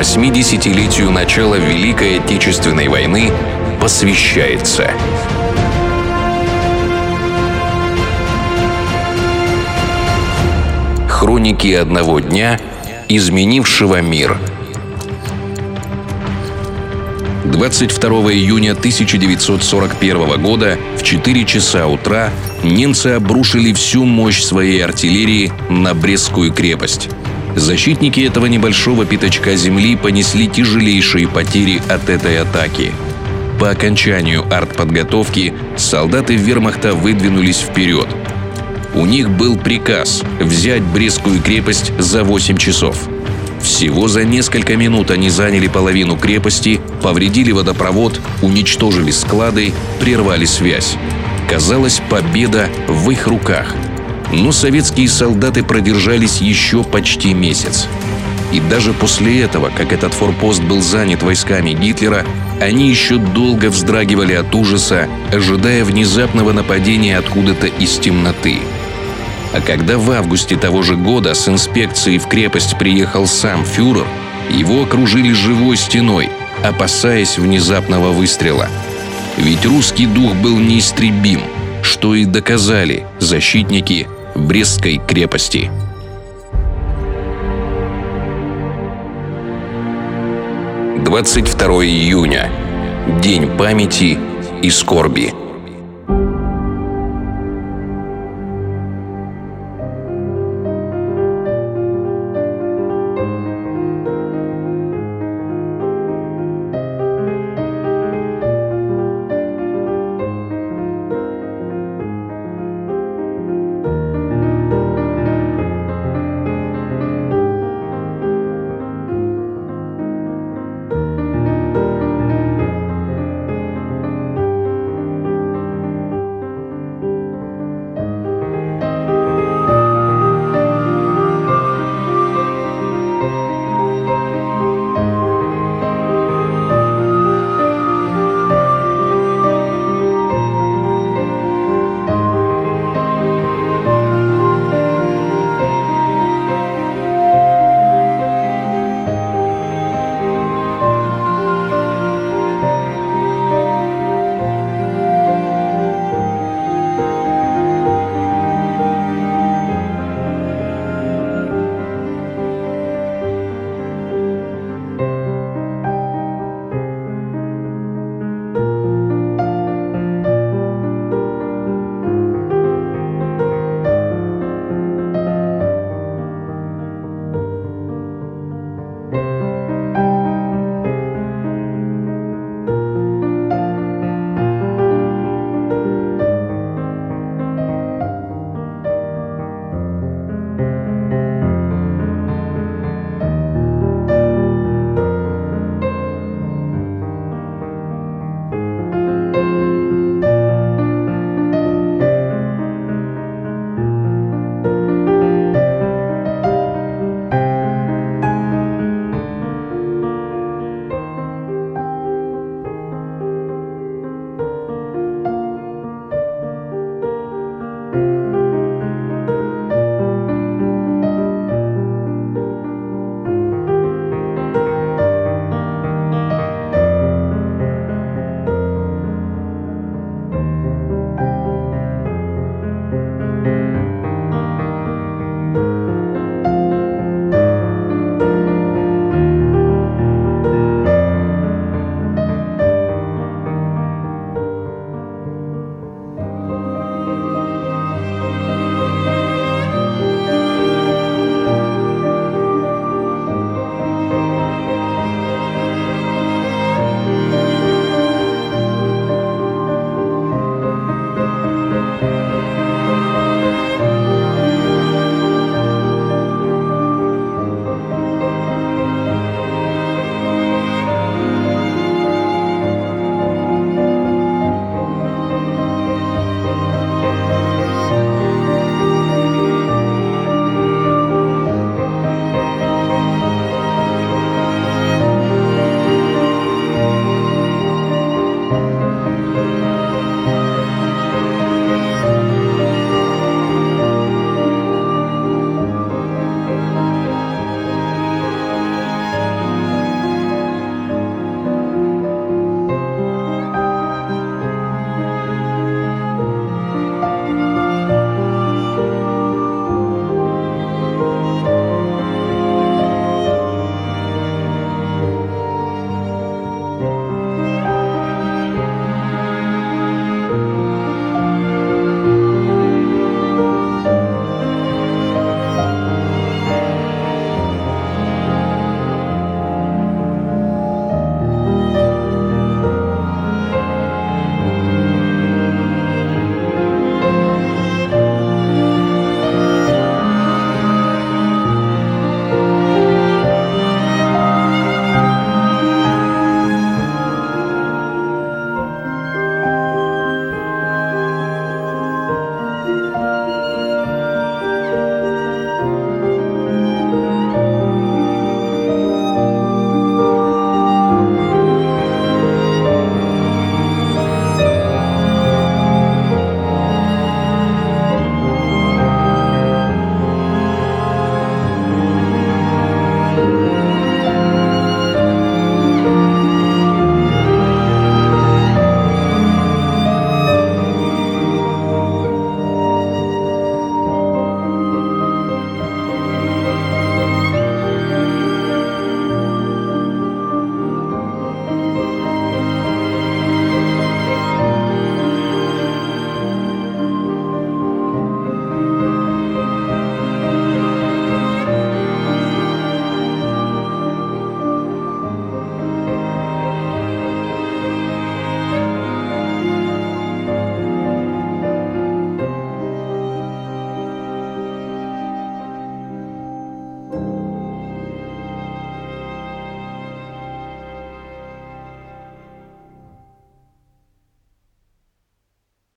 80-летию начала Великой Отечественной войны посвящается. Хроники одного дня, изменившего мир. 22 июня 1941 года в 4 часа утра немцы обрушили всю мощь своей артиллерии на Брестскую крепость. Защитники этого небольшого пятачка земли понесли тяжелейшие потери от этой атаки. По окончанию артподготовки солдаты вермахта выдвинулись вперед. У них был приказ взять Брестскую крепость за 8 часов. Всего за несколько минут они заняли половину крепости, повредили водопровод, уничтожили склады, прервали связь. Казалось, победа в их руках – но советские солдаты продержались еще почти месяц. И даже после этого, как этот форпост был занят войсками Гитлера, они еще долго вздрагивали от ужаса, ожидая внезапного нападения откуда-то из темноты. А когда в августе того же года с инспекцией в крепость приехал сам фюрер, его окружили живой стеной, опасаясь внезапного выстрела. Ведь русский дух был неистребим, что и доказали защитники Брестской крепости. Двадцать второе июня. День памяти и скорби.